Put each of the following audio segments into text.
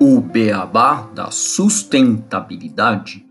O beabá da sustentabilidade.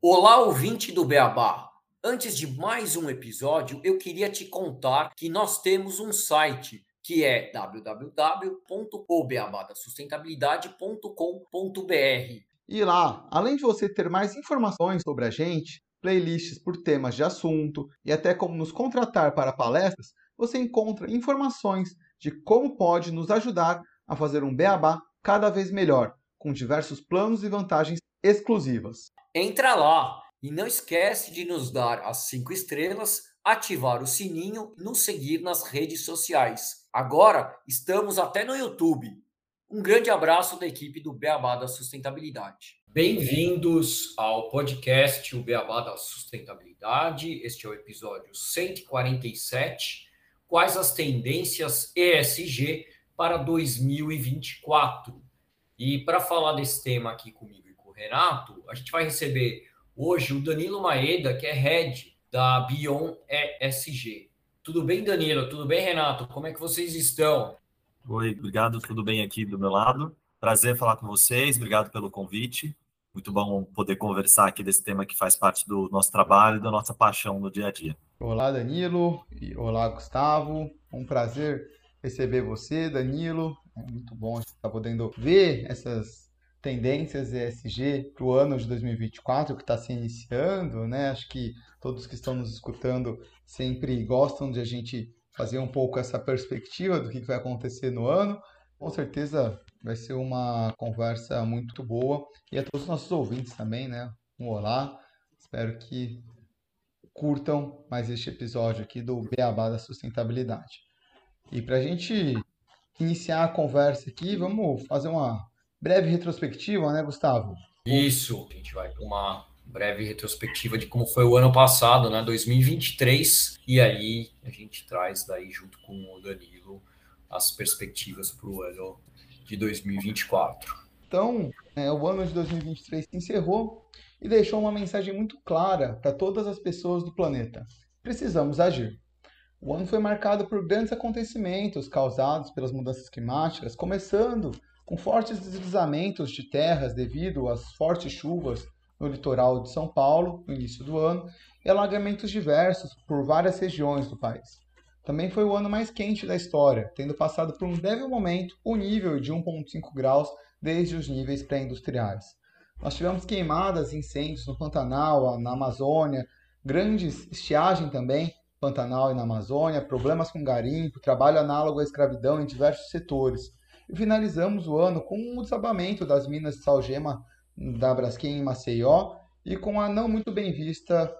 Olá, ouvinte do Beabá. Antes de mais um episódio, eu queria te contar que nós temos um site que é www.obeabadasustentabilidade.com.br. E lá, além de você ter mais informações sobre a gente, playlists por temas de assunto e até como nos contratar para palestras, você encontra informações de como pode nos ajudar a fazer um beabá cada vez melhor, com diversos planos e vantagens exclusivas. Entra lá e não esquece de nos dar as cinco estrelas, ativar o sininho e nos seguir nas redes sociais. Agora estamos até no YouTube. Um grande abraço da equipe do Beabá da Sustentabilidade. Bem-vindos ao podcast O Beabá da Sustentabilidade. Este é o episódio 147. Quais as tendências ESG para 2024? E para falar desse tema aqui comigo e com o Renato, a gente vai receber hoje o Danilo Maeda, que é head da Bion ESG. Tudo bem, Danilo? Tudo bem, Renato? Como é que vocês estão? Oi, obrigado, tudo bem aqui do meu lado. Prazer falar com vocês, obrigado pelo convite. Muito bom poder conversar aqui desse tema que faz parte do nosso trabalho e da nossa paixão no dia a dia. Olá, Danilo. E olá, Gustavo. Um prazer receber você, Danilo. É muito bom estar podendo ver essas tendências ESG para o ano de 2024 que está se iniciando, né? Acho que todos que estão nos escutando sempre gostam de a gente fazer um pouco essa perspectiva do que vai acontecer no ano. Com certeza vai ser uma conversa muito boa e a todos os nossos ouvintes também, né? Um olá. Espero que curtam mais este episódio aqui do Beabá da Sustentabilidade. E para a gente iniciar a conversa aqui, vamos fazer uma breve retrospectiva, né, Gustavo? Isso, a gente vai para uma breve retrospectiva de como foi o ano passado, né, 2023, e aí a gente traz daí junto com o Danilo as perspectivas para o ano de 2024. Então, é, o ano de 2023 se encerrou e deixou uma mensagem muito clara para todas as pessoas do planeta. Precisamos agir. O ano foi marcado por grandes acontecimentos causados pelas mudanças climáticas, começando com fortes deslizamentos de terras devido às fortes chuvas no litoral de São Paulo no início do ano e alagamentos diversos por várias regiões do país. Também foi o ano mais quente da história, tendo passado por um breve momento o nível de 1,5 graus desde os níveis pré-industriais. Nós tivemos queimadas e incêndios no Pantanal, na Amazônia, grandes estiagem também, Pantanal e na Amazônia, problemas com garimpo, trabalho análogo à escravidão em diversos setores. E finalizamos o ano com o desabamento das minas de salgema da Braskem em Maceió e com a não muito bem vista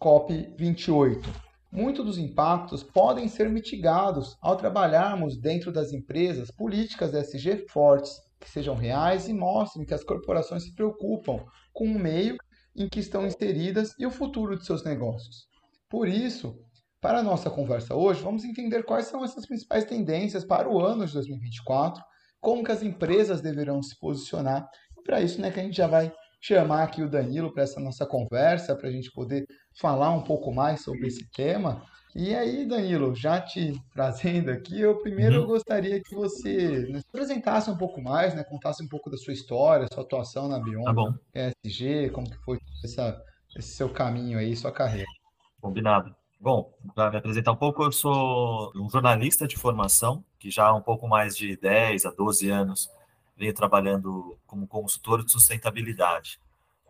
COP28. Muitos dos impactos podem ser mitigados ao trabalharmos dentro das empresas políticas SG fortes, que sejam reais e mostrem que as corporações se preocupam com o meio em que estão inseridas e o futuro de seus negócios. Por isso, para a nossa conversa hoje, vamos entender quais são essas principais tendências para o ano de 2024, como que as empresas deverão se posicionar. E para isso, né, que a gente já vai chamar aqui o Danilo para essa nossa conversa, para a gente poder falar um pouco mais sobre esse tema. E aí, Danilo, já te trazendo aqui, eu primeiro uhum. gostaria que você nos apresentasse um pouco mais, né, contasse um pouco da sua história, sua atuação na Bion, tá ESG, como que foi essa, esse seu caminho aí, sua carreira. Combinado. Bom, para me apresentar um pouco, eu sou um jornalista de formação, que já há um pouco mais de 10 a 12 anos venho trabalhando como consultor de sustentabilidade.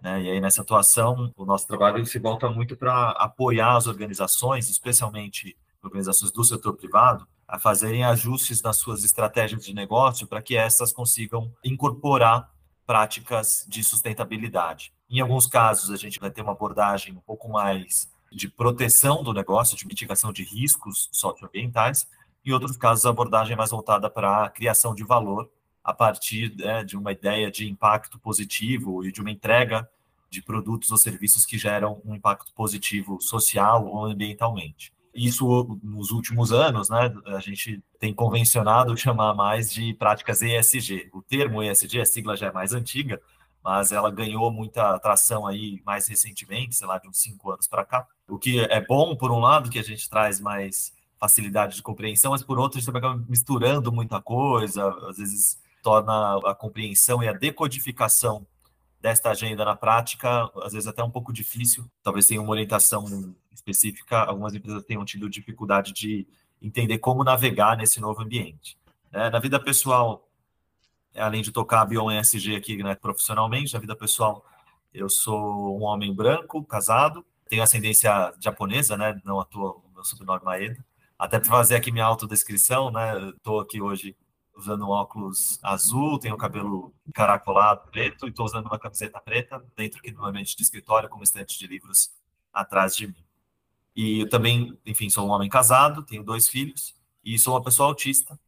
Né? E aí, nessa atuação, o nosso trabalho se volta muito para apoiar as organizações, especialmente organizações do setor privado, a fazerem ajustes nas suas estratégias de negócio para que essas consigam incorporar práticas de sustentabilidade. Em alguns casos, a gente vai ter uma abordagem um pouco mais de proteção do negócio, de mitigação de riscos socioambientais, e outros casos a abordagem mais voltada para a criação de valor a partir né, de uma ideia de impacto positivo e de uma entrega de produtos ou serviços que geram um impacto positivo social ou ambientalmente. isso nos últimos anos, né, a gente tem convencionado chamar mais de práticas ESG. O termo ESG, a sigla já é mais antiga, mas ela ganhou muita atração aí mais recentemente, sei lá, de uns cinco anos para cá. O que é bom, por um lado, que a gente traz mais facilidade de compreensão, mas por outro, a gente acaba misturando muita coisa, às vezes torna a compreensão e a decodificação desta agenda na prática, às vezes até um pouco difícil. Talvez tenha uma orientação específica, algumas empresas tenham tido dificuldade de entender como navegar nesse novo ambiente. É, na vida pessoal, além de tocar a Bion ESG aqui né, profissionalmente, na vida pessoal, eu sou um homem branco, casado, tenho ascendência japonesa, né, não atua o meu sobrenome Maeda. Até para fazer aqui minha autodescrição, né, estou aqui hoje usando óculos azul, tenho cabelo encaracolado preto e estou usando uma camiseta preta dentro aqui do ambiente de escritório com uma estante de livros atrás de mim. E eu também, enfim, sou um homem casado, tenho dois filhos e sou uma pessoa autista,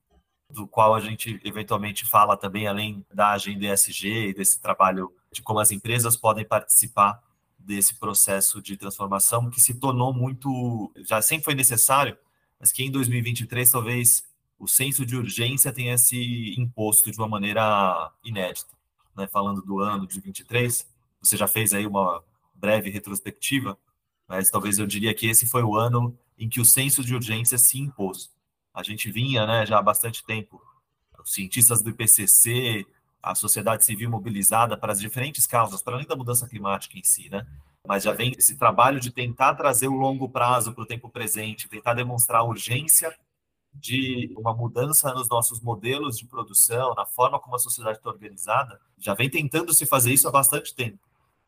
do qual a gente eventualmente fala também além da agenda ESG e desse trabalho de como as empresas podem participar desse processo de transformação que se tornou muito, já sempre foi necessário, mas que em 2023 talvez o senso de urgência tenha se imposto de uma maneira inédita. Né? Falando do ano de 23, você já fez aí uma breve retrospectiva, mas talvez eu diria que esse foi o ano em que o senso de urgência se impôs. A gente vinha né, já há bastante tempo, os cientistas do IPCC, a sociedade civil mobilizada para as diferentes causas, para além da mudança climática em si, né? Mas já vem esse trabalho de tentar trazer o longo prazo para o tempo presente, tentar demonstrar a urgência de uma mudança nos nossos modelos de produção, na forma como a sociedade está organizada, já vem tentando se fazer isso há bastante tempo.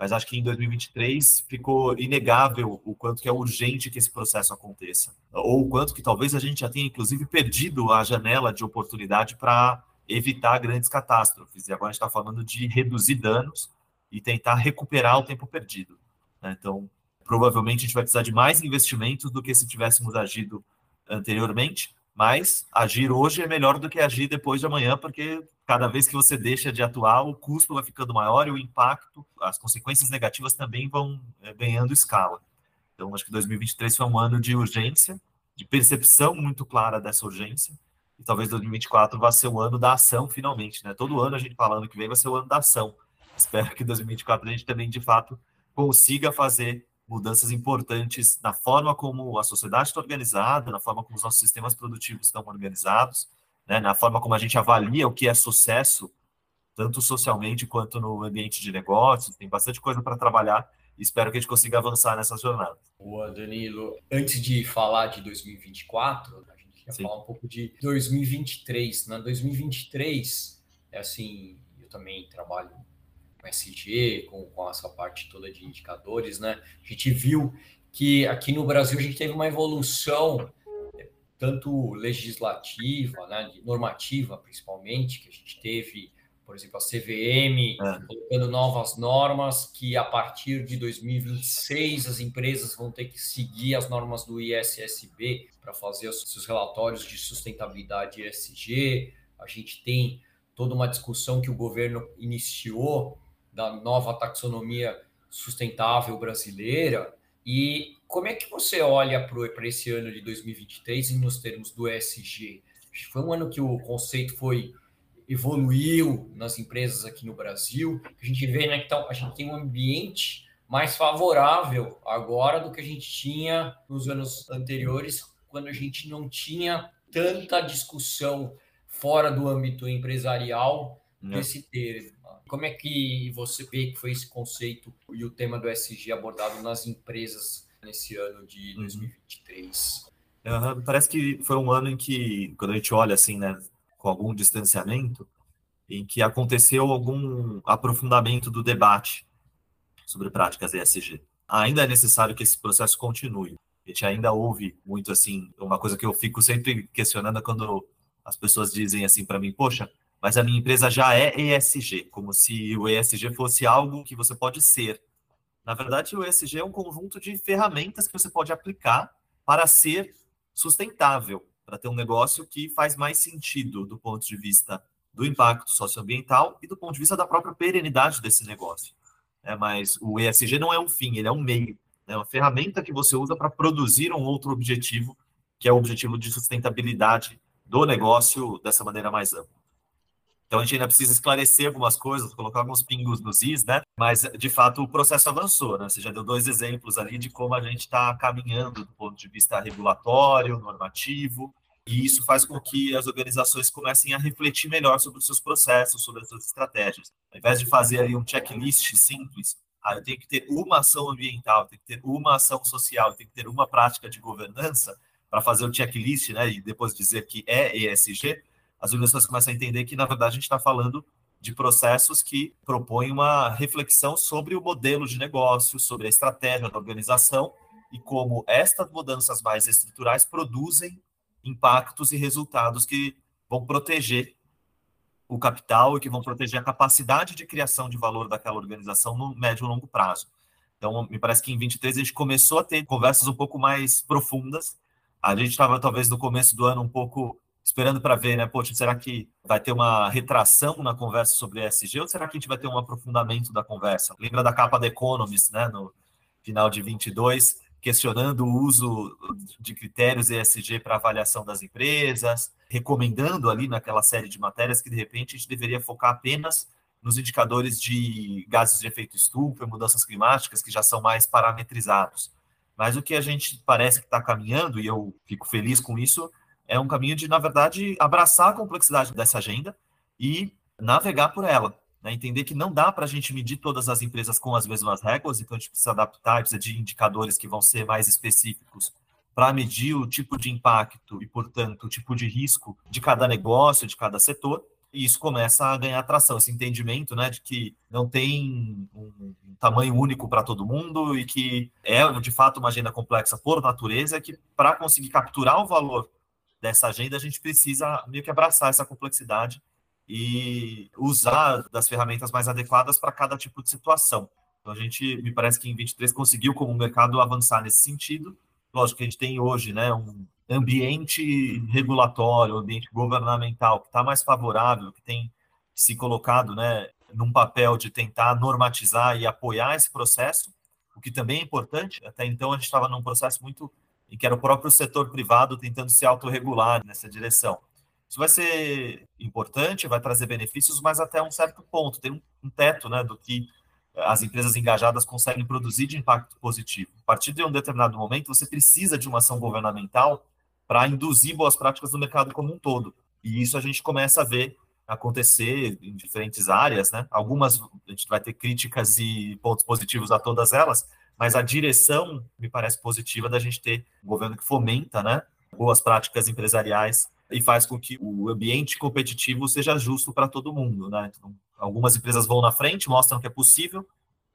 Mas acho que em 2023 ficou inegável o quanto que é urgente que esse processo aconteça. Ou o quanto que talvez a gente já tenha, inclusive, perdido a janela de oportunidade para evitar grandes catástrofes. E agora a gente está falando de reduzir danos e tentar recuperar o tempo perdido. Né? Então, provavelmente a gente vai precisar de mais investimentos do que se tivéssemos agido anteriormente, mas agir hoje é melhor do que agir depois de amanhã, porque cada vez que você deixa de atuar, o custo vai ficando maior e o impacto, as consequências negativas também vão é, ganhando escala. Então, acho que 2023 foi um ano de urgência, de percepção muito clara dessa urgência, e talvez 2024 vá ser o ano da ação, finalmente. Né? Todo ano a gente falando que vem vai ser o ano da ação. Espero que 2024 a gente também, de fato, consiga fazer mudanças importantes na forma como a sociedade está organizada, na forma como os nossos sistemas produtivos estão organizados, né, na forma como a gente avalia o que é sucesso, tanto socialmente quanto no ambiente de negócios. Tem bastante coisa para trabalhar e espero que a gente consiga avançar nessa jornada. Boa, Danilo. Antes de falar de 2024, a gente quer Sim. falar um pouco de 2023. Na 2023, é assim, eu também trabalho com SG, com, com essa parte toda de indicadores, né? A gente viu que aqui no Brasil a gente teve uma evolução é, tanto legislativa, né, normativa principalmente, que a gente teve, por exemplo, a CVM é. colocando novas normas que a partir de 2026 as empresas vão ter que seguir as normas do ISSB para fazer os seus relatórios de sustentabilidade ESG. A gente tem toda uma discussão que o governo iniciou da nova taxonomia sustentável brasileira. E como é que você olha para esse ano de 2023 nos termos do ESG? Foi um ano que o conceito foi evoluiu nas empresas aqui no Brasil. A gente vê né, que tá, a gente tem um ambiente mais favorável agora do que a gente tinha nos anos anteriores, quando a gente não tinha tanta discussão fora do âmbito empresarial não. desse termo. Como é que você vê que foi esse conceito e o tema do SG abordado nas empresas nesse ano de 2023? Uhum. Parece que foi um ano em que, quando a gente olha assim, né, com algum distanciamento, em que aconteceu algum aprofundamento do debate sobre práticas ESG. Ainda é necessário que esse processo continue. A gente ainda ouve muito assim, uma coisa que eu fico sempre questionando é quando as pessoas dizem assim para mim, poxa, mas a minha empresa já é ESG, como se o ESG fosse algo que você pode ser. Na verdade, o ESG é um conjunto de ferramentas que você pode aplicar para ser sustentável, para ter um negócio que faz mais sentido do ponto de vista do impacto socioambiental e do ponto de vista da própria perenidade desse negócio. É, mas o ESG não é um fim, ele é um meio, é uma ferramenta que você usa para produzir um outro objetivo que é o objetivo de sustentabilidade do negócio dessa maneira mais ampla. Então a gente ainda precisa esclarecer algumas coisas, colocar alguns pingos nos is, né? Mas de fato o processo avançou, né? Você já deu dois exemplos ali de como a gente está caminhando do ponto de vista regulatório, normativo, e isso faz com que as organizações comecem a refletir melhor sobre os seus processos, sobre as suas estratégias. Ao invés de fazer ali um checklist simples, ah, eu tenho que ter uma ação ambiental, tenho que ter uma ação social, tenho que ter uma prática de governança para fazer o checklist, né? E depois dizer que é ESG as organizações começam a entender que, na verdade, a gente está falando de processos que propõem uma reflexão sobre o modelo de negócio, sobre a estratégia da organização e como estas mudanças mais estruturais produzem impactos e resultados que vão proteger o capital e que vão proteger a capacidade de criação de valor daquela organização no médio e longo prazo. Então, me parece que em 23 a gente começou a ter conversas um pouco mais profundas. A gente estava, talvez, no começo do ano um pouco esperando para ver, né? Poxa, será que vai ter uma retração na conversa sobre ESG ou será que a gente vai ter um aprofundamento da conversa? Lembra da capa da Economist, né? No final de 22, questionando o uso de critérios ESG para avaliação das empresas, recomendando ali naquela série de matérias que de repente a gente deveria focar apenas nos indicadores de gases de efeito estufa mudanças climáticas que já são mais parametrizados. Mas o que a gente parece que está caminhando, e eu fico feliz com isso, é um caminho de, na verdade, abraçar a complexidade dessa agenda e navegar por ela. Né? Entender que não dá para a gente medir todas as empresas com as mesmas regras, então a gente precisa adaptar, precisa de indicadores que vão ser mais específicos para medir o tipo de impacto e, portanto, o tipo de risco de cada negócio, de cada setor. E isso começa a ganhar atração, esse entendimento né, de que não tem um tamanho único para todo mundo e que é, de fato, uma agenda complexa por natureza, que para conseguir capturar o valor dessa agenda, a gente precisa meio que abraçar essa complexidade e usar das ferramentas mais adequadas para cada tipo de situação. Então, a gente, me parece que em 23 conseguiu, como mercado, avançar nesse sentido. Lógico que a gente tem hoje né, um ambiente regulatório, ambiente governamental que está mais favorável, que tem se colocado né, num papel de tentar normatizar e apoiar esse processo, o que também é importante. Até então, a gente estava num processo muito e que era o próprio setor privado tentando se autorregular nessa direção. Isso vai ser importante, vai trazer benefícios, mas até um certo ponto, tem um, teto né, do que as empresas engajadas conseguem produzir de impacto positivo. A partir de um determinado momento, você precisa de uma ação governamental para induzir boas práticas no mercado como um todo. E isso a gente começa a ver acontecer em diferentes áreas, né? Algumas a gente vai ter críticas e pontos positivos a todas elas, mas a direção me parece positiva da gente ter um governo que fomenta né, boas práticas empresariais e faz com que o ambiente competitivo seja justo para todo mundo. Né? Então, algumas empresas vão na frente, mostram que é possível,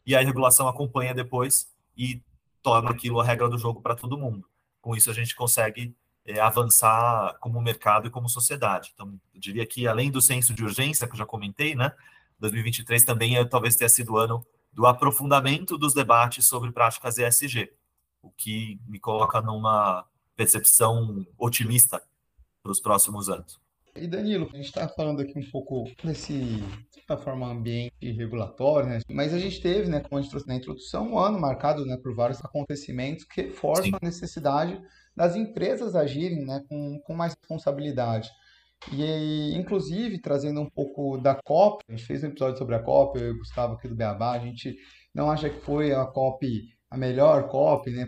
e a regulação acompanha depois e torna aquilo a regra do jogo para todo mundo. Com isso, a gente consegue é, avançar como mercado e como sociedade. Então, eu diria que, além do senso de urgência, que eu já comentei, né, 2023 também é, talvez tenha sido o ano do aprofundamento dos debates sobre práticas ESG, o que me coloca numa percepção otimista para os próximos anos. E Danilo, a gente está falando aqui um pouco desse, da forma ambiente regulatória, né? mas a gente teve, né, como a gente trouxe na introdução, um ano marcado né, por vários acontecimentos que reforçam Sim. a necessidade das empresas agirem né, com, com mais responsabilidade. E, inclusive, trazendo um pouco da COP, a gente fez um episódio sobre a COP, eu e o Gustavo aqui do Beabá, a gente não acha que foi a COP a melhor COP, né?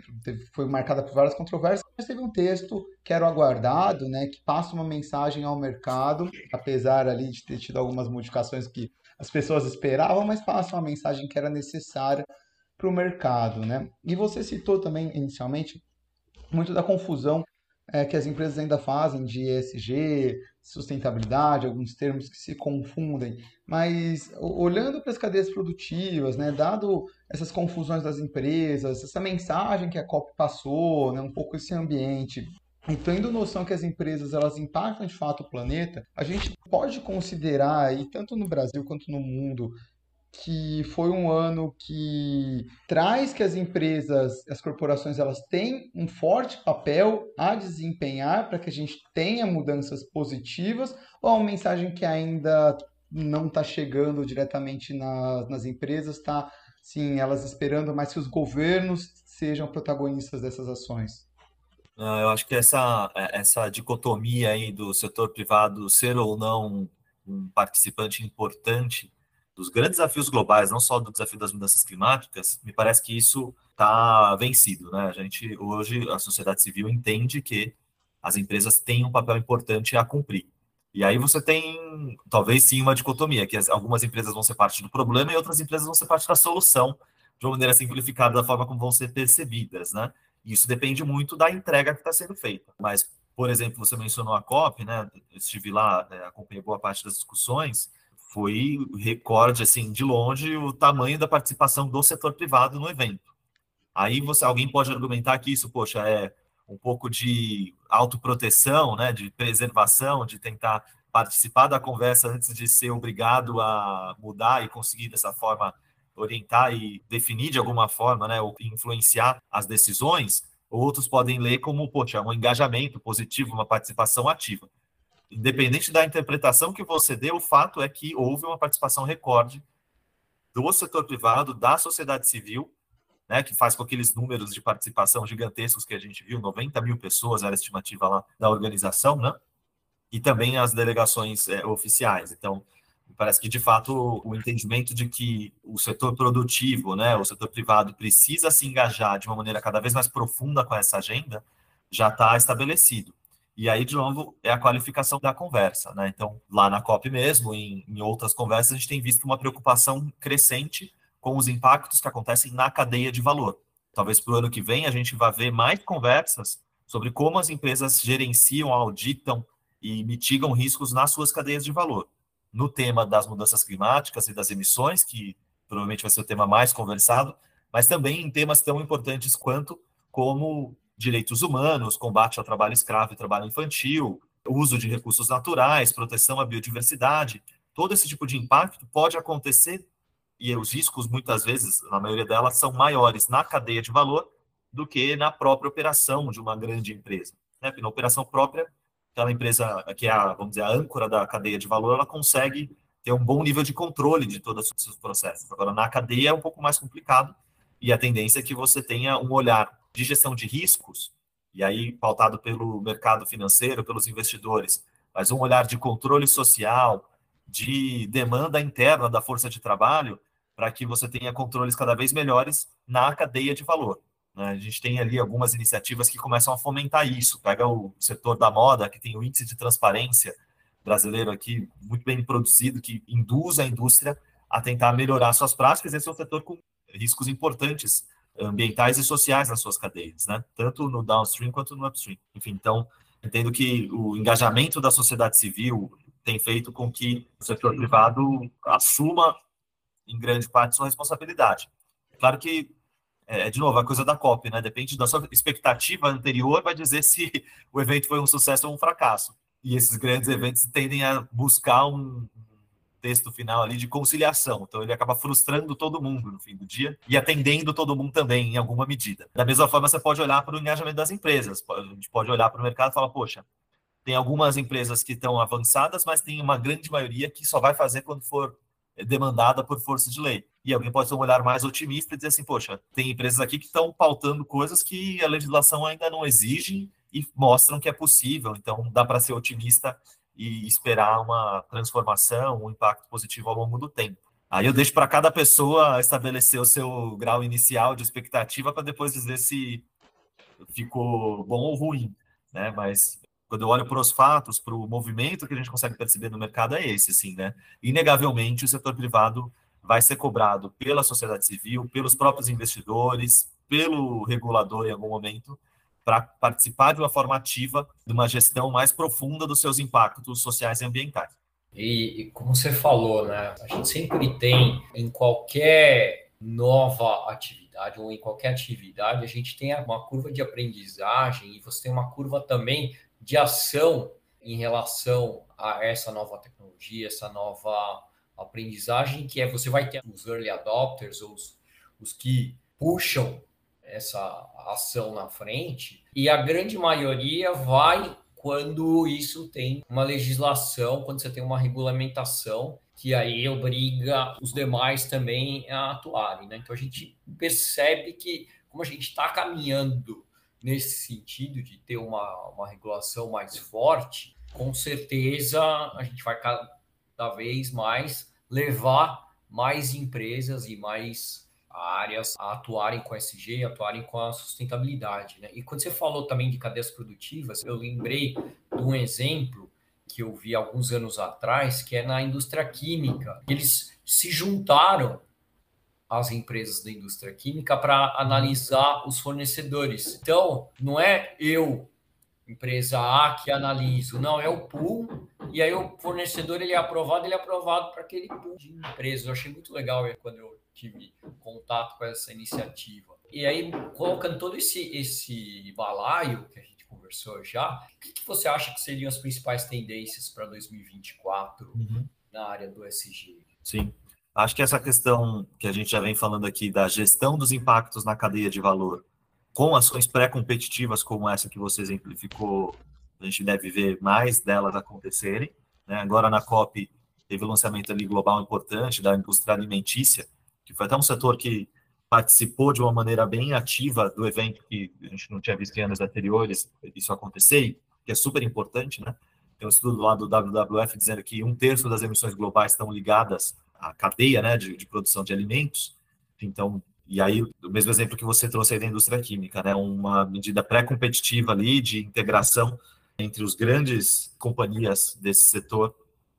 Foi marcada por várias controvérsias, mas teve um texto que era o aguardado, né? Que passa uma mensagem ao mercado, apesar ali de ter tido algumas modificações que as pessoas esperavam, mas passa uma mensagem que era necessária para o mercado, né? E você citou também inicialmente muito da confusão é, que as empresas ainda fazem de ESG, sustentabilidade, alguns termos que se confundem, mas olhando para as cadeias produtivas, né, dado essas confusões das empresas, essa mensagem que a COP passou, né, um pouco esse ambiente, e tendo noção que as empresas elas impactam de fato o planeta, a gente pode considerar aí, tanto no Brasil quanto no mundo, que foi um ano que traz que as empresas, as corporações, elas têm um forte papel a desempenhar para que a gente tenha mudanças positivas, ou é uma mensagem que ainda não está chegando diretamente nas, nas empresas, está sim, elas esperando mais que os governos sejam protagonistas dessas ações? Eu acho que essa, essa dicotomia aí do setor privado ser ou não um participante importante dos grandes desafios globais, não só do desafio das mudanças climáticas, me parece que isso está vencido. Né? A gente, hoje, a sociedade civil entende que as empresas têm um papel importante a cumprir. E aí você tem, talvez sim, uma dicotomia, que algumas empresas vão ser parte do problema e outras empresas vão ser parte da solução, de uma maneira simplificada, da forma como vão ser percebidas, né? Isso depende muito da entrega que está sendo feita. Mas, por exemplo, você mencionou a COP, né? Eu estive lá, né, acompanhei boa parte das discussões, foi recorde, assim, de longe, o tamanho da participação do setor privado no evento. Aí você, alguém pode argumentar que isso, poxa, é um pouco de autoproteção, né, de preservação, de tentar participar da conversa antes de ser obrigado a mudar e conseguir dessa forma orientar e definir de alguma forma, né, ou influenciar as decisões, outros podem ler como, poxa, um engajamento positivo, uma participação ativa. Independente da interpretação que você dê, o fato é que houve uma participação recorde do setor privado, da sociedade civil, né, que faz com aqueles números de participação gigantescos que a gente viu, 90 mil pessoas era a estimativa lá da organização, né? E também as delegações é, oficiais. Então, parece que de fato o entendimento de que o setor produtivo, né, o setor privado precisa se engajar de uma maneira cada vez mais profunda com essa agenda, já está estabelecido. E aí, de novo, é a qualificação da conversa. Né? Então, lá na COP mesmo, em, em outras conversas, a gente tem visto uma preocupação crescente com os impactos que acontecem na cadeia de valor. Talvez para o ano que vem a gente vá ver mais conversas sobre como as empresas gerenciam, auditam e mitigam riscos nas suas cadeias de valor. No tema das mudanças climáticas e das emissões, que provavelmente vai ser o tema mais conversado, mas também em temas tão importantes quanto como direitos humanos, combate ao trabalho escravo e trabalho infantil, uso de recursos naturais, proteção à biodiversidade. Todo esse tipo de impacto pode acontecer e os riscos, muitas vezes, na maioria delas, são maiores na cadeia de valor do que na própria operação de uma grande empresa. Né? Porque na operação própria, aquela empresa que é a, vamos dizer, a âncora da cadeia de valor, ela consegue ter um bom nível de controle de todos os seus processos. Agora, na cadeia é um pouco mais complicado e a tendência é que você tenha um olhar de gestão de riscos, e aí pautado pelo mercado financeiro, pelos investidores, mas um olhar de controle social, de demanda interna da força de trabalho, para que você tenha controles cada vez melhores na cadeia de valor. Né? A gente tem ali algumas iniciativas que começam a fomentar isso. Pega o setor da moda, que tem o índice de transparência brasileiro aqui muito bem produzido, que induz a indústria a tentar melhorar suas práticas. Esse é um setor com riscos importantes ambientais e sociais nas suas cadeias, né? tanto no downstream quanto no upstream. Enfim, então, entendo que o engajamento da sociedade civil tem feito com que o setor privado assuma em grande parte, sua responsabilidade. Claro que, é, de novo, a coisa da COP, né? Depende da sua expectativa anterior, vai dizer se o evento foi um sucesso ou um fracasso. E esses grandes eventos tendem a buscar um texto final ali de conciliação. Então ele acaba frustrando todo mundo no fim do dia e atendendo todo mundo também em alguma medida. Da mesma forma, você pode olhar para o engajamento das empresas. A gente pode olhar para o mercado e falar, poxa, tem algumas empresas que estão avançadas, mas tem uma grande maioria que só vai fazer quando for demandada por força de lei. E alguém pode ter um olhar mais otimista e dizer assim, poxa, tem empresas aqui que estão pautando coisas que a legislação ainda não exige e mostram que é possível. Então, dá para ser otimista e esperar uma transformação, um impacto positivo ao longo do tempo. Aí eu deixo para cada pessoa estabelecer o seu grau inicial de expectativa para depois dizer se ficou bom ou ruim, né? Mas quando eu olho para os fatos, para o movimento que a gente consegue perceber no mercado, é esse, sim, né? Inegavelmente, o setor privado vai ser cobrado pela sociedade civil, pelos próprios investidores, pelo regulador em algum momento, para participar de uma forma ativa de uma gestão mais profunda dos seus impactos sociais e ambientais. E, e como você falou, né? A gente sempre tem em qualquer nova atividade ou em qualquer atividade, a gente tem uma curva de aprendizagem e você tem uma curva também de ação em relação a essa nova tecnologia, essa nova aprendizagem, que é você vai ter os early adopters, os, os que puxam essa ação na frente, e a grande maioria vai quando isso tem uma legislação, quando você tem uma regulamentação que aí obriga os demais também a atuarem. Né? Então a gente percebe que, como a gente está caminhando nesse sentido de ter uma, uma regulação mais forte, com certeza a gente vai cada vez mais levar mais empresas e mais áreas a atuarem com SG, atuarem com a sustentabilidade. Né? E quando você falou também de cadeias produtivas, eu lembrei de um exemplo que eu vi alguns anos atrás, que é na indústria química. Eles se juntaram às empresas da indústria química para analisar os fornecedores. Então, não é eu, empresa A, que analiso, não, é o pool, e aí o fornecedor ele é aprovado, ele é aprovado para aquele pool de empresas. Eu achei muito legal quando eu tive contato com essa iniciativa. E aí, colocando todo esse, esse balaio que a gente conversou já, o que, que você acha que seriam as principais tendências para 2024 uhum. na área do SG? Sim. Acho que essa questão que a gente já vem falando aqui da gestão dos impactos na cadeia de valor, com ações pré-competitivas como essa que você exemplificou, a gente deve ver mais delas acontecerem. Né? Agora na COP teve um lançamento ali global importante da indústria alimentícia, que foi até um setor que participou de uma maneira bem ativa do evento que a gente não tinha visto em anos anteriores isso acontecer, que é super importante, né? Tem um estudo lá do WWF dizendo que um terço das emissões globais estão ligadas à cadeia né, de, de produção de alimentos. Então, e aí, o mesmo exemplo que você trouxe aí da indústria química, né? Uma medida pré-competitiva ali de integração entre os grandes companhias desse setor,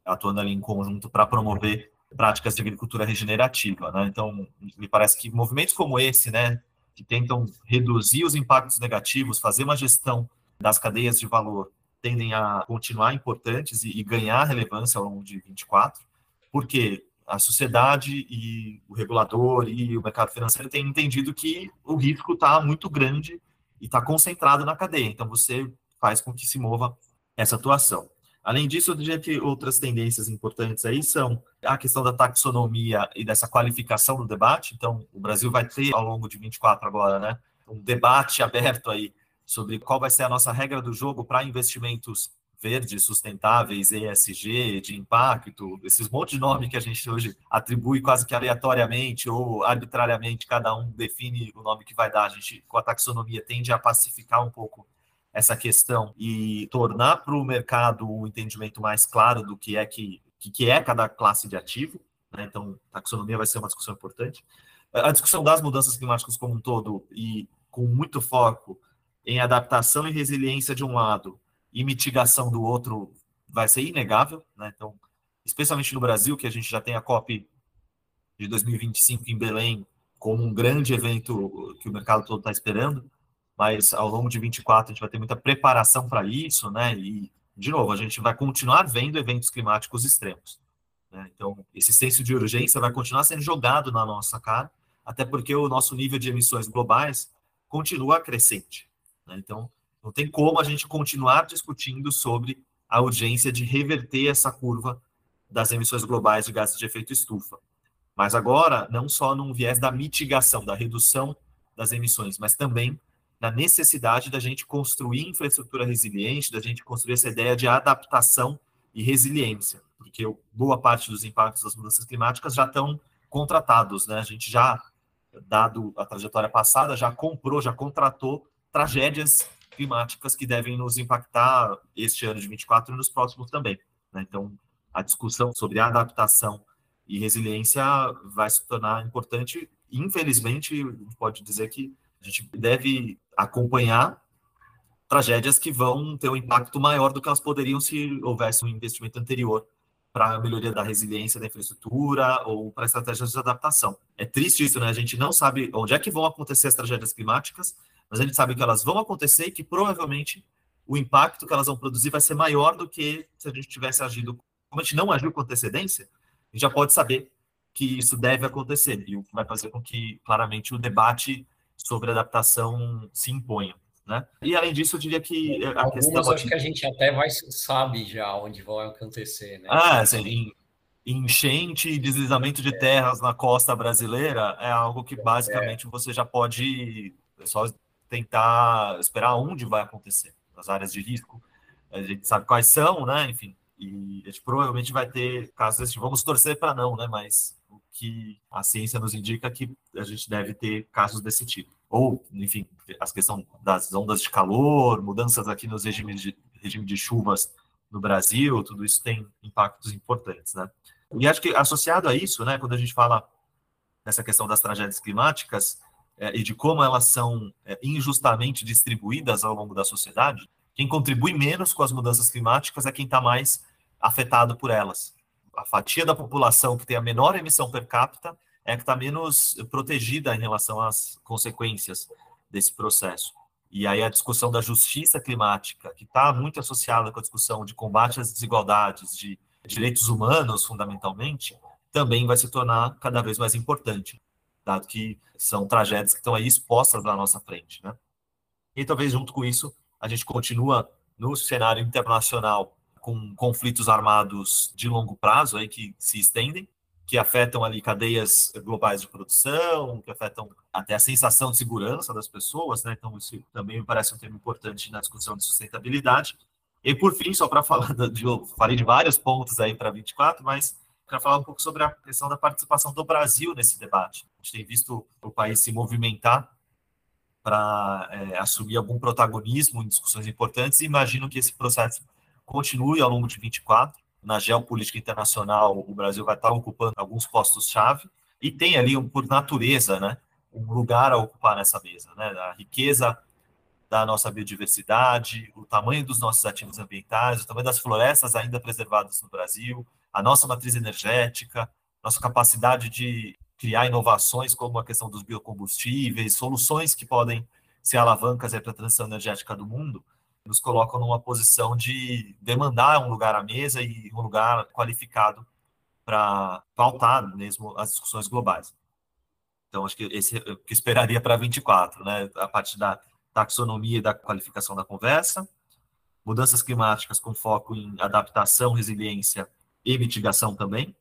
atuando ali em conjunto para promover práticas de agricultura regenerativa. Né? Então, me parece que movimentos como esse, né, que tentam reduzir os impactos negativos, fazer uma gestão das cadeias de valor, tendem a continuar importantes e, e ganhar relevância ao longo de 24, porque a sociedade e o regulador e o mercado financeiro têm entendido que o risco está muito grande e está concentrado na cadeia. Então, você faz com que se mova essa atuação. Além disso, que outras tendências importantes aí são a questão da taxonomia e dessa qualificação do debate. Então, o Brasil vai ter, ao longo de 24 agora, né, um debate aberto aí sobre qual vai ser a nossa regra do jogo para investimentos verdes, sustentáveis, ESG, de impacto, esses monte de nome que a gente hoje atribui quase que aleatoriamente ou arbitrariamente, cada um define o nome que vai dar. A gente, com a taxonomia, tende a pacificar um pouco essa questão e tornar para o mercado um entendimento mais claro do que é que, que é cada classe de ativo. Né? Então, taxonomia vai ser uma discussão importante. A discussão das mudanças climáticas como um todo e com muito foco em adaptação e resiliência de um lado e mitigação do outro vai ser inegável. Né? Então, especialmente no Brasil, que a gente já tem a COP de 2025 em Belém como um grande evento que o mercado todo está esperando mas ao longo de 24 a gente vai ter muita preparação para isso, né? E, de novo, a gente vai continuar vendo eventos climáticos extremos. Né? Então, esse senso de urgência vai continuar sendo jogado na nossa cara, até porque o nosso nível de emissões globais continua crescente. Né? Então, não tem como a gente continuar discutindo sobre a urgência de reverter essa curva das emissões globais de gases de efeito estufa. Mas agora, não só num viés da mitigação, da redução das emissões, mas também na necessidade da gente construir infraestrutura resiliente, da gente construir essa ideia de adaptação e resiliência, porque boa parte dos impactos das mudanças climáticas já estão contratados, né? A gente já, dado a trajetória passada, já comprou, já contratou tragédias climáticas que devem nos impactar este ano de 24 e nos próximos também. Né? Então, a discussão sobre adaptação e resiliência vai se tornar importante. Infelizmente, a gente pode dizer que a gente deve acompanhar tragédias que vão ter um impacto maior do que elas poderiam se houvesse um investimento anterior para a melhoria da resiliência da infraestrutura ou para estratégias de adaptação. É triste isso, né? A gente não sabe onde é que vão acontecer as tragédias climáticas, mas a gente sabe que elas vão acontecer e que provavelmente o impacto que elas vão produzir vai ser maior do que se a gente tivesse agido. Como a gente não agiu com antecedência, a gente já pode saber que isso deve acontecer, e o que vai fazer com que, claramente, o debate sobre adaptação se imponham. Né? E além disso, eu diria que a Algumas questão. acho que a gente até vai, sabe já onde vão acontecer. Né? Ah, assim, enchente e deslizamento de terras na costa brasileira é algo que basicamente é. você já pode só tentar esperar onde vai acontecer, nas áreas de risco. A gente sabe quais são, né? Enfim, e a gente provavelmente vai ter casos desse, vamos torcer para não, né? Mas que a ciência nos indica que a gente deve ter casos desse tipo. Ou, enfim, a questão das ondas de calor, mudanças aqui nos regimes de, regime de chuvas no Brasil, tudo isso tem impactos importantes, né? E acho que associado a isso, né, quando a gente fala nessa questão das tragédias climáticas é, e de como elas são é, injustamente distribuídas ao longo da sociedade, quem contribui menos com as mudanças climáticas é quem está mais afetado por elas. A fatia da população que tem a menor emissão per capita é que está menos protegida em relação às consequências desse processo. E aí a discussão da justiça climática, que está muito associada com a discussão de combate às desigualdades, de direitos humanos, fundamentalmente, também vai se tornar cada vez mais importante, dado que são tragédias que estão aí expostas na nossa frente. Né? E talvez junto com isso, a gente continua no cenário internacional com conflitos armados de longo prazo aí que se estendem, que afetam ali cadeias globais de produção, que afetam até a sensação de segurança das pessoas, né? Então isso também me parece um tema importante na discussão de sustentabilidade. E por fim, só para falar de, eu falei de vários pontos aí para 24, mas para falar um pouco sobre a questão da participação do Brasil nesse debate. A gente tem visto o país se movimentar para é, assumir algum protagonismo em discussões importantes e imagino que esse processo continue ao longo de 24. Na geopolítica internacional, o Brasil vai estar ocupando alguns postos-chave e tem ali, por natureza, né, um lugar a ocupar nessa mesa. Né? A riqueza da nossa biodiversidade, o tamanho dos nossos ativos ambientais, o tamanho das florestas ainda preservadas no Brasil, a nossa matriz energética, nossa capacidade de criar inovações como a questão dos biocombustíveis, soluções que podem ser alavancas para a transição energética do mundo, nos colocam numa posição de demandar um lugar à mesa e um lugar qualificado para pautar mesmo as discussões globais. Então, acho que esse é o que esperaria para 24, né? A parte da taxonomia e da qualificação da conversa, mudanças climáticas com foco em adaptação, resiliência e mitigação também,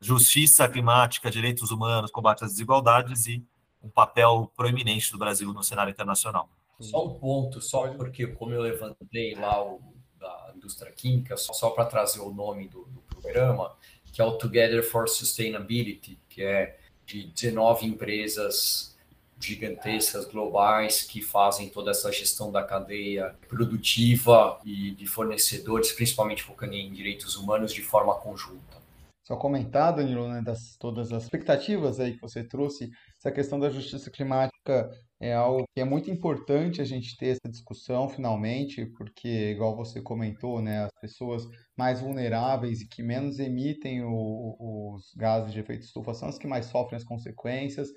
justiça climática, direitos humanos, combate às desigualdades e um papel proeminente do Brasil no cenário internacional. Só um ponto, só porque como eu levantei lá o da indústria química, só, só para trazer o nome do, do, programa, que é o Together for Sustainability, que é de 19 empresas gigantescas globais que fazem toda essa gestão da cadeia produtiva e de fornecedores, principalmente focando em direitos humanos de forma conjunta. Só comentar, Danilo, né, das todas as expectativas aí que você trouxe, essa questão da justiça climática é algo que é muito importante a gente ter essa discussão finalmente, porque, igual você comentou, né, as pessoas mais vulneráveis e que menos emitem o, os gases de efeito estufa são as que mais sofrem as consequências.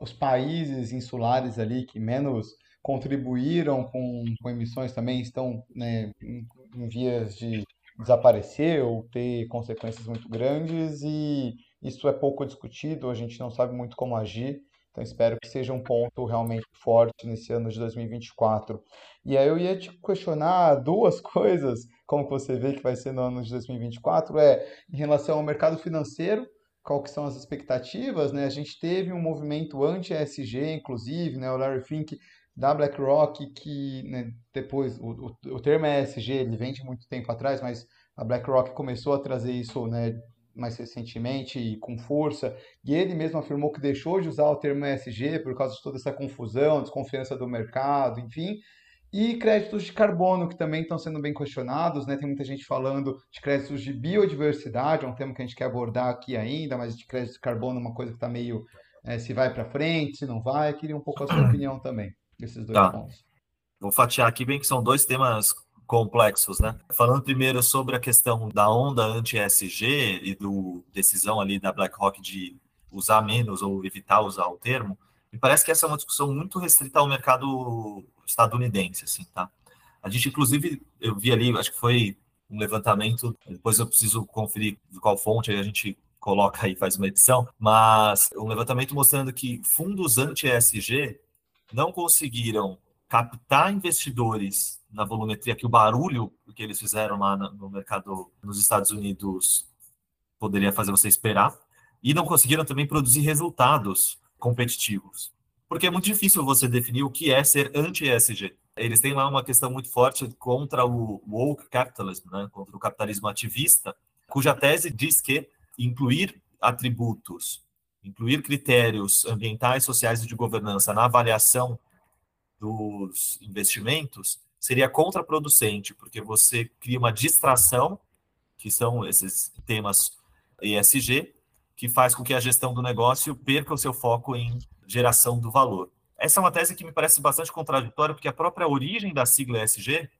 Os países insulares ali que menos contribuíram com, com emissões também estão né, em, em vias de desaparecer ou ter consequências muito grandes e isso é pouco discutido, a gente não sabe muito como agir. Então, espero que seja um ponto realmente forte nesse ano de 2024. E aí eu ia te questionar duas coisas, como você vê que vai ser no ano de 2024, é em relação ao mercado financeiro, qual que são as expectativas, né? A gente teve um movimento anti-ESG, inclusive, né? O Larry Fink da BlackRock, que né, depois, o, o, o termo ESG, ele vem de muito tempo atrás, mas a BlackRock começou a trazer isso né, mais recentemente e com força, e ele mesmo afirmou que deixou de usar o termo ESG por causa de toda essa confusão, desconfiança do mercado, enfim. E créditos de carbono, que também estão sendo bem questionados, né? Tem muita gente falando de créditos de biodiversidade, é um tema que a gente quer abordar aqui ainda, mas de crédito de carbono é uma coisa que está meio é, se vai para frente, se não vai. Queria um pouco a sua opinião também, desses dois tá. pontos. Vou fatiar aqui bem que são dois temas complexos, né? Falando primeiro sobre a questão da onda anti-ESG e do decisão ali da BlackRock de usar menos ou evitar usar o termo, me parece que essa é uma discussão muito restrita ao mercado estadunidense, assim, tá? A gente, inclusive, eu vi ali, acho que foi um levantamento, depois eu preciso conferir de qual fonte, aí a gente coloca aí, faz uma edição, mas um levantamento mostrando que fundos anti-ESG não conseguiram captar investidores na volumetria que o barulho que eles fizeram lá no mercado nos Estados Unidos poderia fazer você esperar, e não conseguiram também produzir resultados competitivos. Porque é muito difícil você definir o que é ser anti-ESG. Eles têm lá uma questão muito forte contra o woke capitalism, né? contra o capitalismo ativista, cuja tese diz que incluir atributos incluir critérios ambientais, sociais e de governança na avaliação dos investimentos seria contraproducente, porque você cria uma distração, que são esses temas ESG, que faz com que a gestão do negócio perca o seu foco em geração do valor. Essa é uma tese que me parece bastante contraditória, porque a própria origem da sigla ESG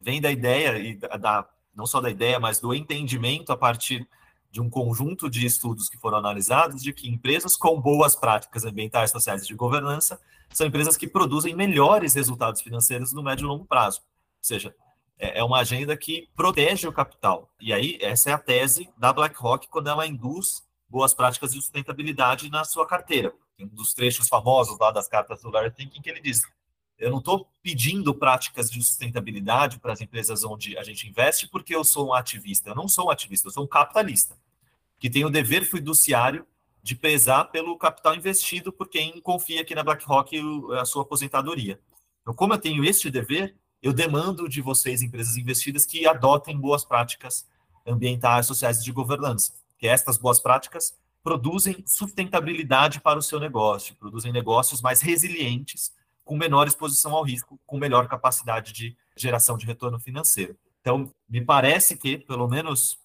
vem da ideia, e da, não só da ideia, mas do entendimento a partir de um conjunto de estudos que foram analisados de que empresas com boas práticas ambientais, sociais e de governança são empresas que produzem melhores resultados financeiros no médio e longo prazo. Ou seja, é, é uma agenda que protege o capital. E aí, essa é a tese da BlackRock quando ela induz boas práticas de sustentabilidade na sua carteira. Tem um dos trechos famosos lá das cartas do Larry Thinking que ele diz: eu não estou pedindo práticas de sustentabilidade para as empresas onde a gente investe porque eu sou um ativista. Eu não sou um ativista, eu sou um capitalista que tem o dever fiduciário de pesar pelo capital investido por quem confia aqui na BlackRock a sua aposentadoria. Então, como eu tenho este dever, eu demando de vocês, empresas investidas, que adotem boas práticas ambientais, sociais e de governança. Que estas boas práticas produzem sustentabilidade para o seu negócio, produzem negócios mais resilientes com menor exposição ao risco, com melhor capacidade de geração de retorno financeiro. Então, me parece que, pelo menos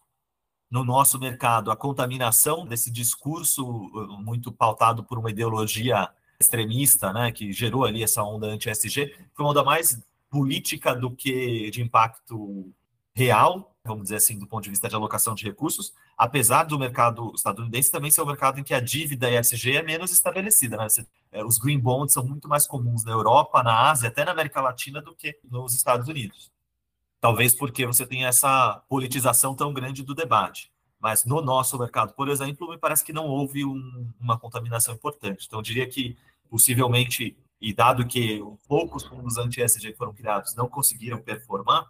no nosso mercado, a contaminação desse discurso uh, muito pautado por uma ideologia extremista, né, que gerou ali essa onda anti-SG, foi uma onda mais política do que de impacto real vamos dizer assim, do ponto de vista de alocação de recursos, apesar do mercado estadunidense também ser um mercado em que a dívida ESG é menos estabelecida. Né? É, os green bonds são muito mais comuns na Europa, na Ásia, até na América Latina do que nos Estados Unidos. Talvez porque você tem essa politização tão grande do debate. Mas no nosso mercado, por exemplo, me parece que não houve um, uma contaminação importante. Então, eu diria que possivelmente, e dado que poucos fundos anti-ESG foram criados não conseguiram performar,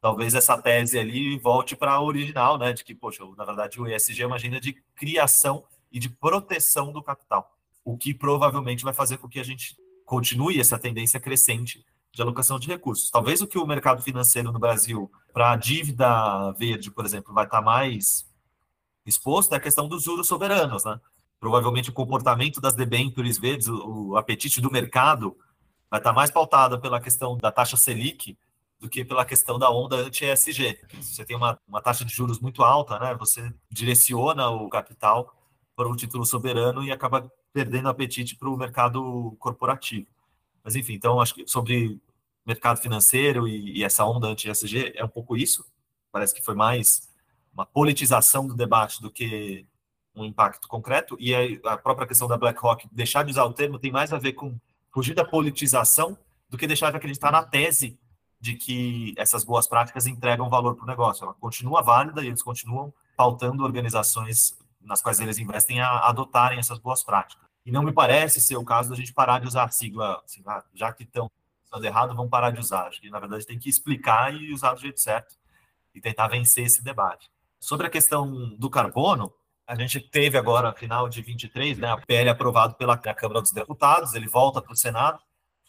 talvez essa tese ali volte para a original, né, de que, poxa, na verdade o ESG é uma agenda de criação e de proteção do capital, o que provavelmente vai fazer com que a gente continue essa tendência crescente de alocação de recursos. Talvez o que o mercado financeiro no Brasil, para a dívida verde, por exemplo, vai estar tá mais exposto é a questão dos juros soberanos, né? Provavelmente o comportamento das debêntures verdes, o, apetite do mercado vai estar tá mais pautado pela questão da taxa Selic do que pela questão da onda anti-ESG. Você tem uma, uma taxa de juros muito alta, né, você direciona o capital para o título soberano e acaba perdendo apetite para o mercado corporativo. Mas, enfim, então, acho que sobre mercado financeiro e, e essa onda anti-ESG é um pouco isso. Parece que foi mais uma politização do debate do que um impacto concreto. E a própria questão da BlackRock deixar de usar o termo tem mais a ver com fugir da politização do que deixar de acreditar na tese de que essas boas práticas entregam valor para o negócio. Ela continua válida e eles continuam pautando organizações nas quais eles investem a adotarem essas boas práticas. E não me parece ser o caso da gente parar de usar a sigla, assim, ah, já que estão usando errado, vamos parar de usar. Acho que, na verdade, tem que explicar e usar do jeito certo e tentar vencer esse debate. Sobre a questão do carbono, a gente teve agora, final de 23, né, a PL aprovado pela Câmara dos Deputados, ele volta para o Senado,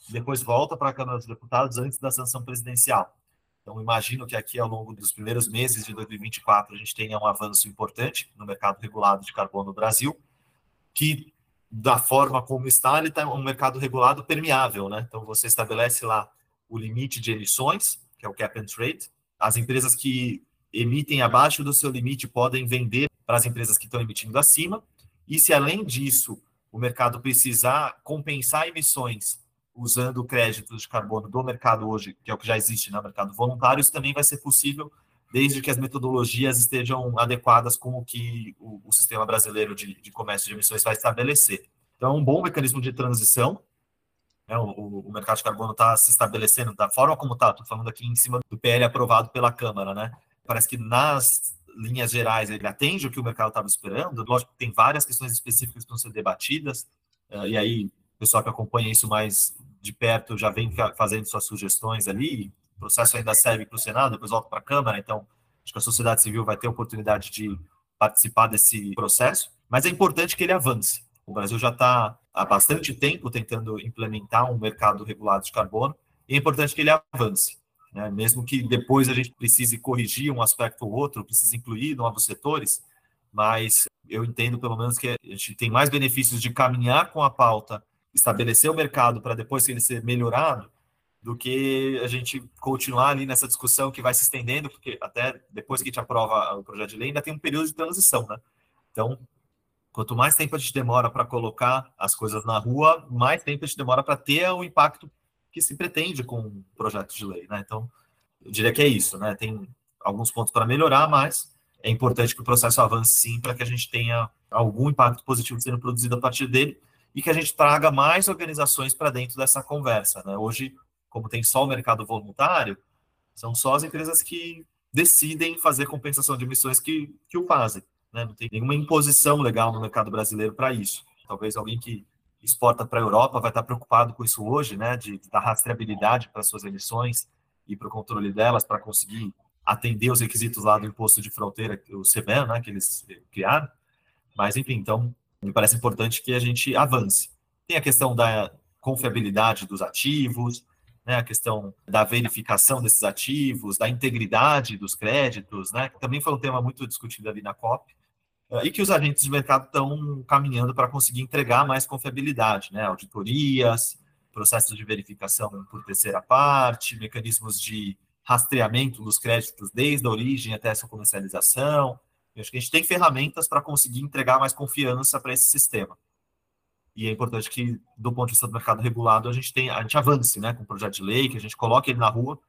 depois volta para a Câmara dos Deputados antes da sanção presidencial. Então, imagino que aqui, ao longo dos primeiros meses de 2024, a gente tenha um avanço importante no mercado regulado de carbono no Brasil, que, da forma como está, ele está um mercado regulado permeável. Né? Então, você estabelece lá o limite de emissões, que é o cap and trade. As empresas que emitem abaixo do seu limite podem vender para as empresas que estão emitindo acima. E se, além disso, o mercado precisar compensar emissões usando o crédito de carbono do mercado hoje, que é o que já existe no mercado voluntário, isso também vai ser possível desde que as metodologias estejam adequadas com o que o, o sistema brasileiro de, de, comércio de emissões vai estabelecer. Então, é um bom mecanismo de transição. Né? O, o, mercado de carbono está se estabelecendo da forma como está. Estou falando aqui em cima do PL aprovado pela Câmara. Né? Parece que nas linhas gerais ele atende o que o mercado estava esperando. Lógico que tem várias questões específicas que vão ser debatidas, eh, e aí o pessoal que acompanha isso mais de perto já vem fazendo suas sugestões ali. O processo ainda serve para o Senado, depois volta para a Câmara, então acho que a sociedade civil vai ter oportunidade de participar desse processo, mas é importante que ele avance. O Brasil já está há bastante tempo tentando implementar um mercado regulado de carbono, e é importante que ele avance. Né? Mesmo que depois a gente precise corrigir um aspecto ou outro, precise incluir novos setores, mas eu entendo pelo menos que a gente tem mais benefícios de caminhar com a pauta, estabelecer o mercado para depois ele ser melhorado, do que a gente continuar ali nessa discussão que vai se estendendo, porque até depois que a gente aprova o projeto de lei, ainda tem um período de transição, né? Então, quanto mais tempo a gente demora para colocar as coisas na rua, mais tempo a gente demora para ter o impacto que se pretende com o projeto de lei, né? Então, eu diria que é isso, né? Tem alguns pontos para melhorar, mas é importante que o processo avance sim para que a gente tenha algum impacto positivo sendo produzido a partir dele e que a gente traga mais organizações para dentro dessa conversa. Né? Hoje, como tem só o mercado voluntário, são só as empresas que decidem fazer compensação de emissões que, que o fazem. Né? Não tem nenhuma imposição legal no mercado brasileiro para isso. Talvez alguém que exporta para a Europa vai estar preocupado com isso hoje, né? de, de dar rastreabilidade para suas emissões e para o controle delas, para conseguir atender os requisitos lá do imposto de fronteira, o CBAM, né, que eles criaram. Mas, enfim, então, me parece importante que a gente avance. Tem a questão da confiabilidade dos ativos, né, a questão da verificação desses ativos, da integridade dos créditos, né, que também foi um tema muito discutido ali na COP, eh, e que os agentes de mercado estão caminhando para conseguir entregar mais confiabilidade, né, auditorias, processos de verificação por terceira parte, mecanismos de rastreamento dos créditos desde a origem até essa comercialização. Eu acho que a gente tem ferramentas para conseguir entregar mais confiança para esse sistema. E é importante que, do ponto de vista do mercado regulado, a gente, tem, a gente avance né, com o projeto de lei, que a gente coloque ele na rua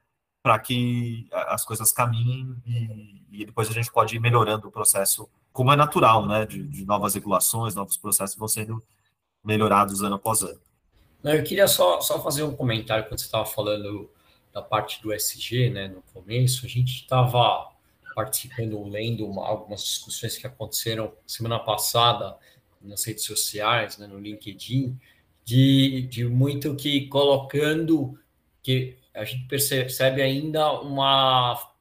para que as coisas caminhem e, e, depois a gente pode ir melhorando o processo, como é natural, né, de, de novas regulações, novos processos vão sendo melhorados ano após ano. Eu queria só, só fazer um comentário quando você estava falando da parte do SG, né, no começo, a gente estava participando, lendo uma, algumas discussões que aconteceram semana passada nas redes sociais, né, no LinkedIn, de, de muito que colocando que a gente percebe ainda uma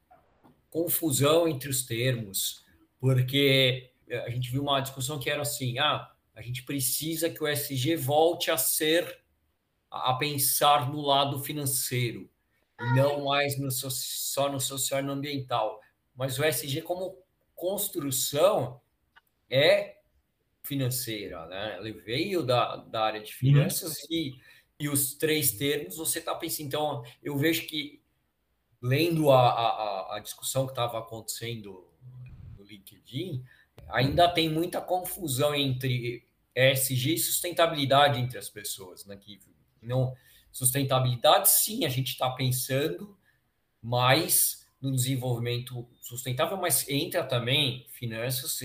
confusão entre os termos, porque a gente viu uma discussão que era assim, ah, a gente precisa que o SG volte a ser a pensar no lado financeiro não mais no, só no social e no ambiental. Mas o SG como construção é financeira, né? Ele veio da, da área de finanças uhum. e, e os três termos você está pensando. Então, eu vejo que, lendo a, a, a discussão que estava acontecendo no LinkedIn, ainda tem muita confusão entre ESG e sustentabilidade entre as pessoas, né? Que não Sustentabilidade, sim, a gente está pensando mais no desenvolvimento sustentável, mas entra também finanças,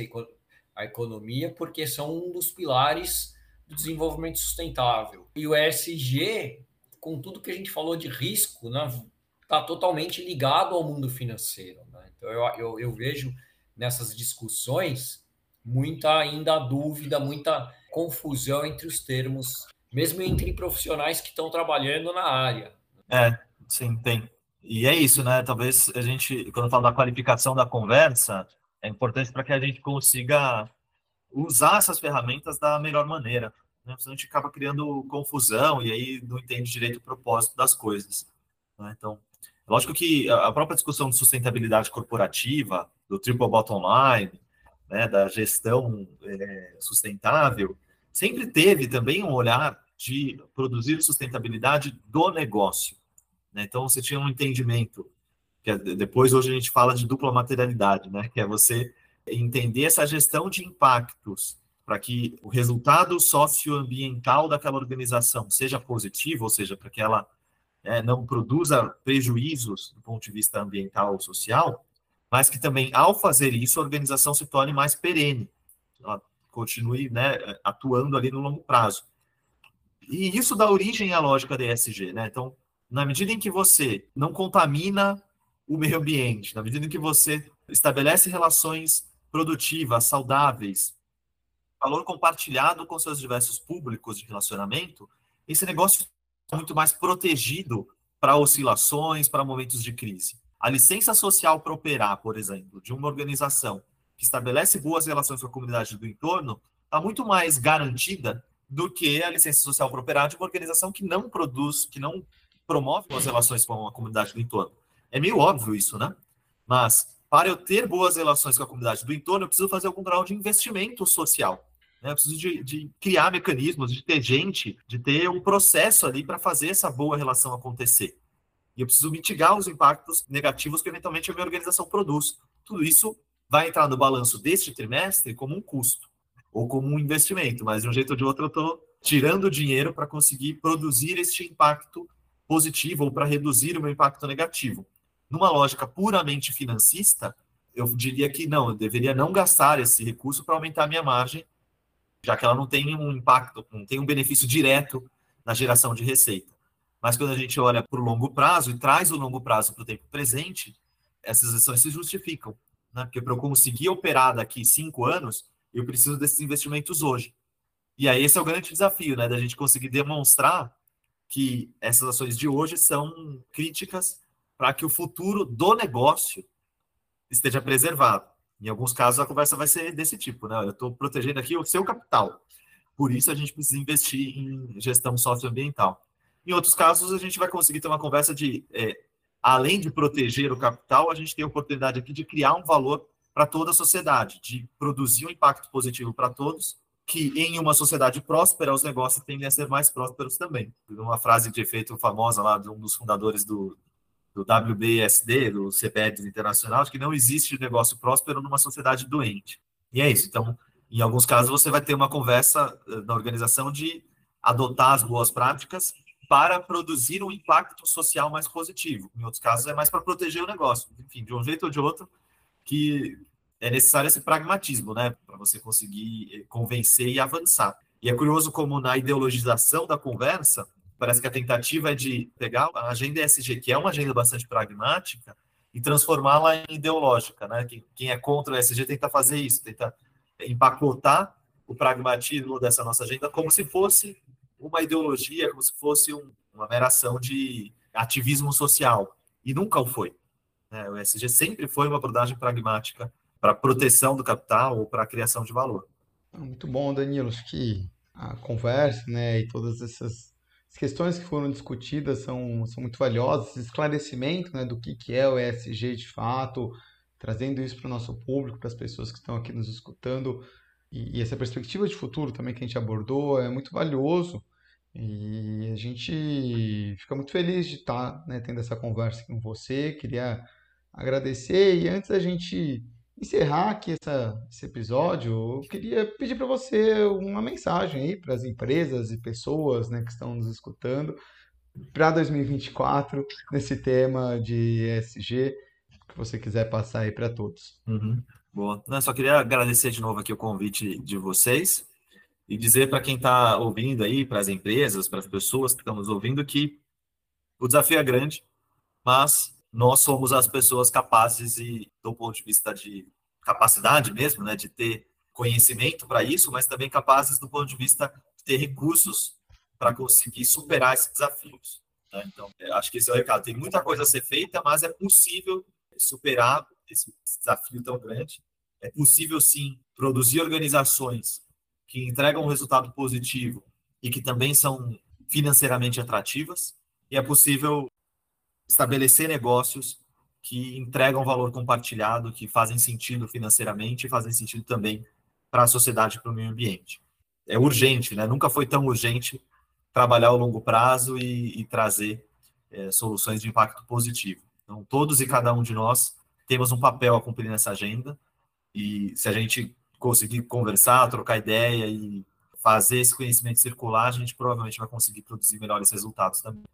a economia, porque são um dos pilares do desenvolvimento sustentável. E o ESG, com tudo que a gente falou de risco, está né, tá totalmente ligado ao mundo financeiro. Né? Então, eu, eu, eu vejo nessas discussões muita ainda dúvida, muita confusão entre os termos mesmo entre profissionais que estão trabalhando na área. É, sim, tem. E é isso, né? Talvez a gente, quando fala da qualificação da conversa, é importante para que a gente consiga usar essas ferramentas da melhor maneira. Né? Senão a gente acaba criando confusão e aí não entende direito o propósito das coisas. Né? Então, lógico que a própria discussão de sustentabilidade corporativa, do triple bottom line, né, da gestão é, sustentável, sempre teve também um olhar de produzir sustentabilidade do negócio. Né? Então, você tinha um entendimento, que é, depois hoje a gente fala de dupla materialidade, né? que é você entender essa gestão de impactos para que o resultado socioambiental daquela organização seja positivo, ou seja, para que ela né, não produza prejuízos do ponto de vista ambiental ou social, mas que também, ao fazer isso, a organização se torne mais perene, ela continue né, atuando ali no longo prazo. E isso dá origem à lógica da ESG, né? Então, na medida em que você não contamina o meio ambiente, na medida em que você estabelece relações produtivas, saudáveis, valor compartilhado com seus diversos públicos de relacionamento, esse negócio é muito mais protegido para oscilações, para momentos de crise. A licença social para operar, por exemplo, de uma organização que estabelece boas relações com a comunidade do entorno, está muito mais garantida do que a licença social para operar de uma organização que não produz, que não promove as relações com a comunidade do entorno. É meio óbvio isso, né? Mas para eu ter boas relações com a comunidade do entorno, eu preciso fazer algum grau de investimento social. Né? Eu preciso de, de criar mecanismos, de ter gente, de ter um processo ali para fazer essa boa relação acontecer. E eu preciso mitigar os impactos negativos que eventualmente a minha organização produz. Tudo isso vai entrar no balanço deste trimestre como um custo ou como um investimento, mas de um jeito ou de outro eu estou tirando dinheiro para conseguir produzir este impacto positivo ou para reduzir o meu impacto negativo. Numa lógica puramente financista, eu diria que não, eu deveria não gastar esse recurso para aumentar a minha margem, já que ela não tem um impacto, não tem um benefício direto na geração de receita. Mas quando a gente olha para o longo prazo e traz o longo prazo para o tempo presente, essas ações se justificam. Né? Porque para eu conseguir operar daqui cinco anos, eu preciso desses investimentos hoje. E aí esse é o grande desafio, né? Da gente conseguir demonstrar que essas ações de hoje são críticas para que o futuro do negócio esteja preservado. Em alguns casos, a conversa vai ser desse tipo, né? Eu estou protegendo aqui o seu capital. Por isso, a gente precisa investir em gestão socioambiental. Em outros casos, a gente vai conseguir ter uma conversa de, é, além de proteger o capital, a gente tem a oportunidade aqui de criar um valor para toda a sociedade, de produzir um impacto positivo para todos, que em uma sociedade próspera, os negócios tendem a ser mais prósperos também. Uma frase de efeito famosa lá de um dos fundadores do, do WBSD, do CPED Internacional, de que não existe negócio próspero numa sociedade doente. E é isso. Então, em alguns casos, você vai ter uma conversa eh, na organização de adotar as boas práticas para produzir um impacto social mais positivo. Em outros casos, é mais para proteger o negócio. Enfim, de um jeito ou de outro, que é necessário esse pragmatismo, né, para você conseguir eh, convencer e avançar. E é curioso como na ideologização da conversa, parece que a tentativa é de pegar a agenda ESG, que é uma agenda bastante pragmática, e transformá-la em ideológica, né? Quem, quem, é contra o ESG tenta fazer isso, tenta empacotar o pragmatismo dessa nossa agenda como se fosse uma ideologia, como se fosse um, uma mera ação de ativismo social. E nunca o foi. Né? O ESG sempre foi uma abordagem pragmática para proteção do capital ou para a criação de valor. Muito bom, Danilo. Acho que a conversa né, e todas essas as questões que foram discutidas são, são muito valiosas, esse esclarecimento né, do que, que é o ESG de fato, trazendo isso para o nosso público, para as pessoas que estão aqui nos escutando, e, e, essa perspectiva de futuro também que a gente abordou é muito valioso, e a gente fica muito feliz de estar né, tendo essa conversa com você, queria agradecer, e antes da gente encerrar aqui essa, esse episódio, eu queria pedir para você uma mensagem aí para as empresas e pessoas né, que estão nos escutando para 2024 nesse tema de ESG que você quiser passar aí para todos. Uhum. Não, só queria agradecer de novo aqui o convite de vocês e dizer para quem está ouvindo aí, para as empresas, para as pessoas que estão nos ouvindo, que o desafio é grande, mas nós somos as pessoas capazes e do ponto de vista de capacidade mesmo, né, de ter conhecimento para isso, mas também capazes do ponto de vista de ter recursos para conseguir superar esses desafios. Né? Então, é, acho que esse é o recado. Tem muita coisa a ser feita, mas é possível superar esse desafio tão grande. É possível, sim, produzir organizações que entregam um resultado positivo e que também são financeiramente atrativas. E é possível estabelecer negócios que entregam valor compartilhado, que fazem sentido financeiramente e fazem sentido também para a sociedade e para o meio ambiente. É urgente, né? Nunca foi tão urgente trabalhar ao longo prazo e, e trazer é, soluções de impacto positivo. Então, todos e cada um de nós temos um papel a cumprir nessa agenda e se a gente conseguir conversar, trocar ideia e fazer esse conhecimento circular, a gente provavelmente vai conseguir produzir melhores resultados também.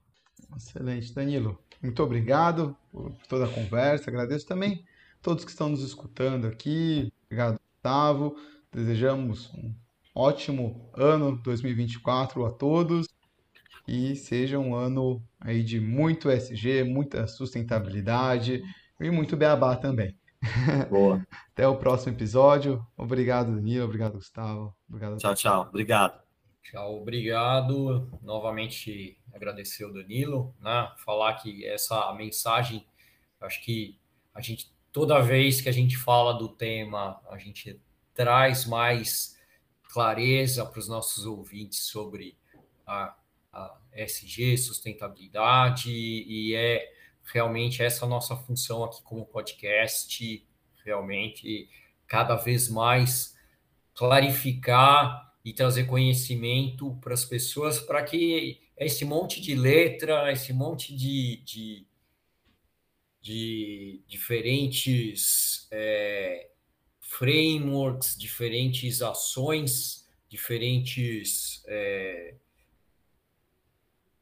Excelente, Danilo. Muito obrigado por toda a conversa. Agradeço também todos que estão nos escutando aqui. Obrigado, Gustavo. Desejamos um ótimo ano 2024 a todos e seja um ano aí de muito SG, muita sustentabilidade e muito beabá também. Boa. Até o próximo episódio. Obrigado, Danilo. Obrigado, Gustavo. Obrigado. Tchau, tchau. Obrigado. Tchau, obrigado. Novamente agradecer o Danilo, né? Falar que essa mensagem, acho que a gente toda vez que a gente fala do tema, a gente traz mais clareza para os nossos ouvintes sobre a, a SG, sustentabilidade, e é realmente essa nossa função aqui como podcast, realmente cada vez mais clarificar e trazer conhecimento para as pessoas, para que esse monte de letra, esse monte de, de, de diferentes é, frameworks, diferentes ações, diferentes é,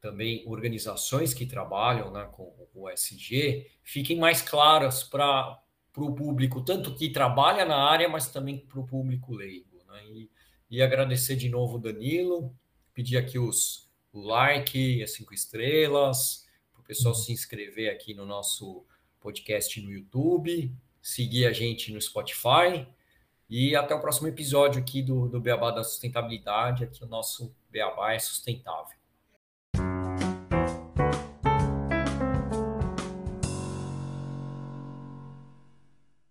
também organizações que trabalham né, com o SG fiquem mais claras para o público, tanto que trabalha na área, mas também para o público leigo. Né? E, e agradecer de novo, Danilo, pedir aqui os, o like, as cinco estrelas, para o pessoal uhum. se inscrever aqui no nosso podcast no YouTube, seguir a gente no Spotify. E até o próximo episódio aqui do, do Beabá da Sustentabilidade. Aqui o nosso Beabá é sustentável.